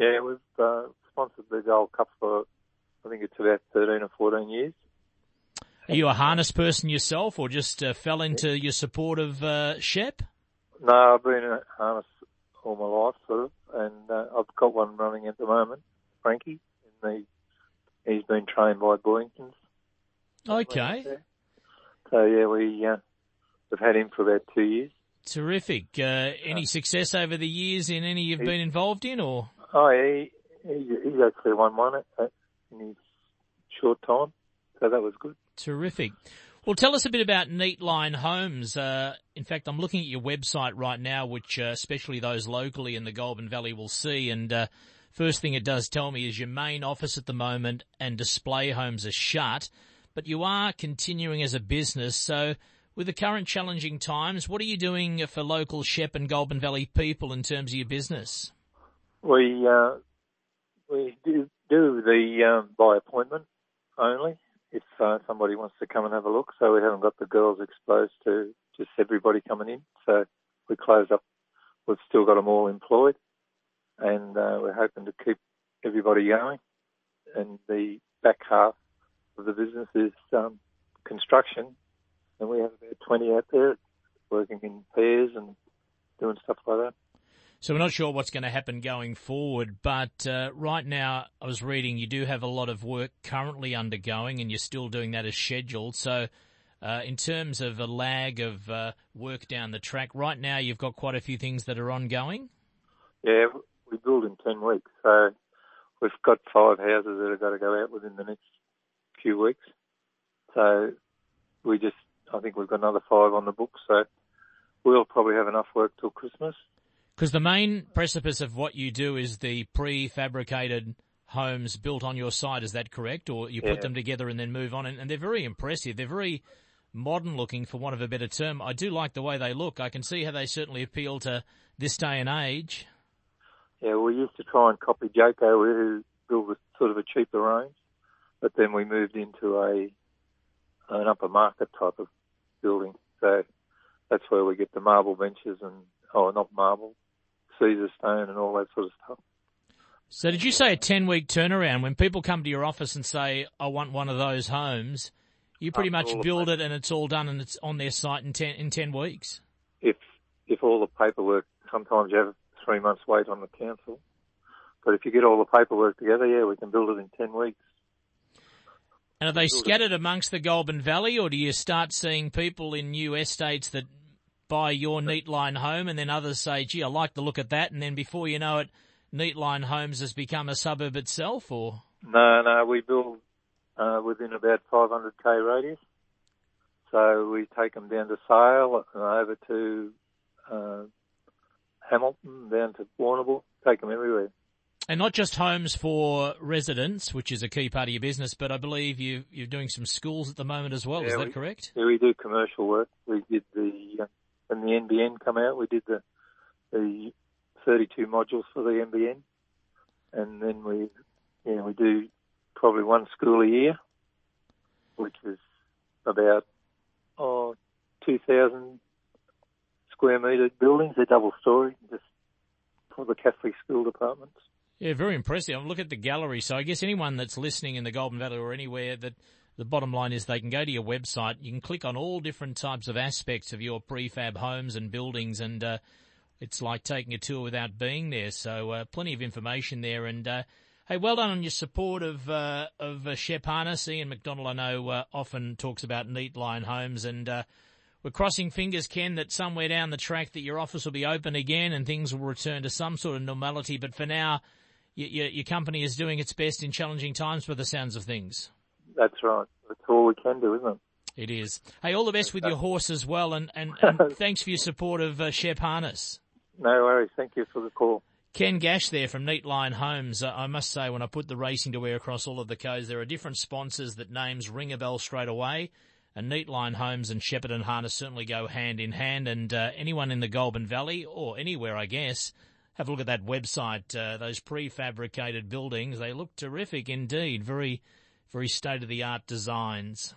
Yeah, we've uh, sponsored the Gold Cup for, I think it's about 13 or 14 years. Are you a harness person yourself or just uh, fell into your support of uh, Shep? No, I've been a harness all my life, sort of, and uh, I've got one running at the moment, Frankie, and he, he's been trained by Boyington's. Okay. So yeah, we uh, we've had him for about two years. Terrific. Uh, any success over the years in any you've been involved in, or? Oh, he, he, he's actually won one at, in his short time, so that was good. Terrific. Well, tell us a bit about Neatline Homes. Uh, in fact, I'm looking at your website right now, which uh, especially those locally in the Goulburn Valley will see. And uh, first thing it does tell me is your main office at the moment and display homes are shut, but you are continuing as a business. So, with the current challenging times, what are you doing for local Shep and Goulburn Valley people in terms of your business? We uh, we do, do the um, by appointment only if uh, somebody wants to come and have a look. So we haven't got the girls exposed to just everybody coming in. So we close up. We've still got them all employed, and uh, we're hoping to keep everybody going. And the back half of the business is um, construction, and we have about 20 out there working in pairs and doing stuff like that. So we're not sure what's going to happen going forward, but uh, right now I was reading you do have a lot of work currently undergoing, and you're still doing that as scheduled. So, uh, in terms of a lag of uh, work down the track, right now you've got quite a few things that are ongoing. Yeah, we build in ten weeks, so we've got five houses that have got to go out within the next few weeks. So we just, I think we've got another five on the books, so we'll probably have enough work till Christmas. Because the main precipice of what you do is the prefabricated homes built on your site. Is that correct? Or you put Yeah. them together and then move on? And, and they're very impressive. They're very modern looking, for want of a better term. I do like the way they look. I can see how they certainly appeal to this day and age. Yeah, we used to try and copy Joko, who built a sort of a cheaper range, but then we moved into a an upper market type of building. So that's where we get the marble benches and oh, not marble, Caesar stone and all that sort of stuff. So did you say a 10 week turnaround? When people come to your office and say, I want one of those homes, you pretty After much build it and it's all done and it's on their site in 10, in 10 weeks? If if all the paperwork, sometimes you have three months wait on the council, but if you get all the paperwork together, yeah, we can build it in ten weeks. And are they scattered amongst the Goulburn Valley, or do you start seeing people in new estates that buy your Neatline home, and then others say, "Gee, I like the look at that," and then before you know it, Neatline Homes has become a suburb itself? Or No, no, we build uh, within about 500k radius. So we take them down to Sale, and over to uh, Hamilton, down to Warrnambool, take them everywhere. and not just homes for residents, which is a key part of your business, but I believe you you're doing some schools at the moment as well. is that we- correct? Yeah, we do commercial work. We did the when the NBN come out, we did the the 32 modules for the NBN, and then we yeah we do probably one school a year, which is about oh 2,000 square metre buildings. They're double story, just for the Catholic school departments. Yeah, very impressive. I'm looking at the gallery. So I guess anyone that's listening in the Goulburn Valley or anywhere that the bottom line is they can go to your website. You can click on all different types of aspects of your prefab homes and buildings and, uh, it's like taking a tour without being there. So, uh, plenty of information there. And, uh, hey, well done on your support of, uh, of uh, Shep Harness. Ian McDonald, I know, uh, often talks about Neatline Homes and, uh, we're crossing fingers, Ken, that somewhere down the track that your office will be open again and things will return to some sort of normality. But for now, your, your, your company is doing its best in challenging times by the sounds of things. That's right. That's all we can do, isn't it? It is. Hey, all the best with your horse as well, and, and, and thanks for your support of uh, Shep Harness. No worries. Thank you for the call. Ken Gash there from Neatline Homes. I must say, when I put the racing to wear across all of the codes, there are different sponsors that names ring a bell straight away. And Neatline Homes and Shepparton Harness certainly go hand in hand. And uh, anyone in the Goulburn Valley or anywhere, I guess, have a look at that website. Uh, those prefabricated buildings, they look terrific indeed. Very, very state of the art designs.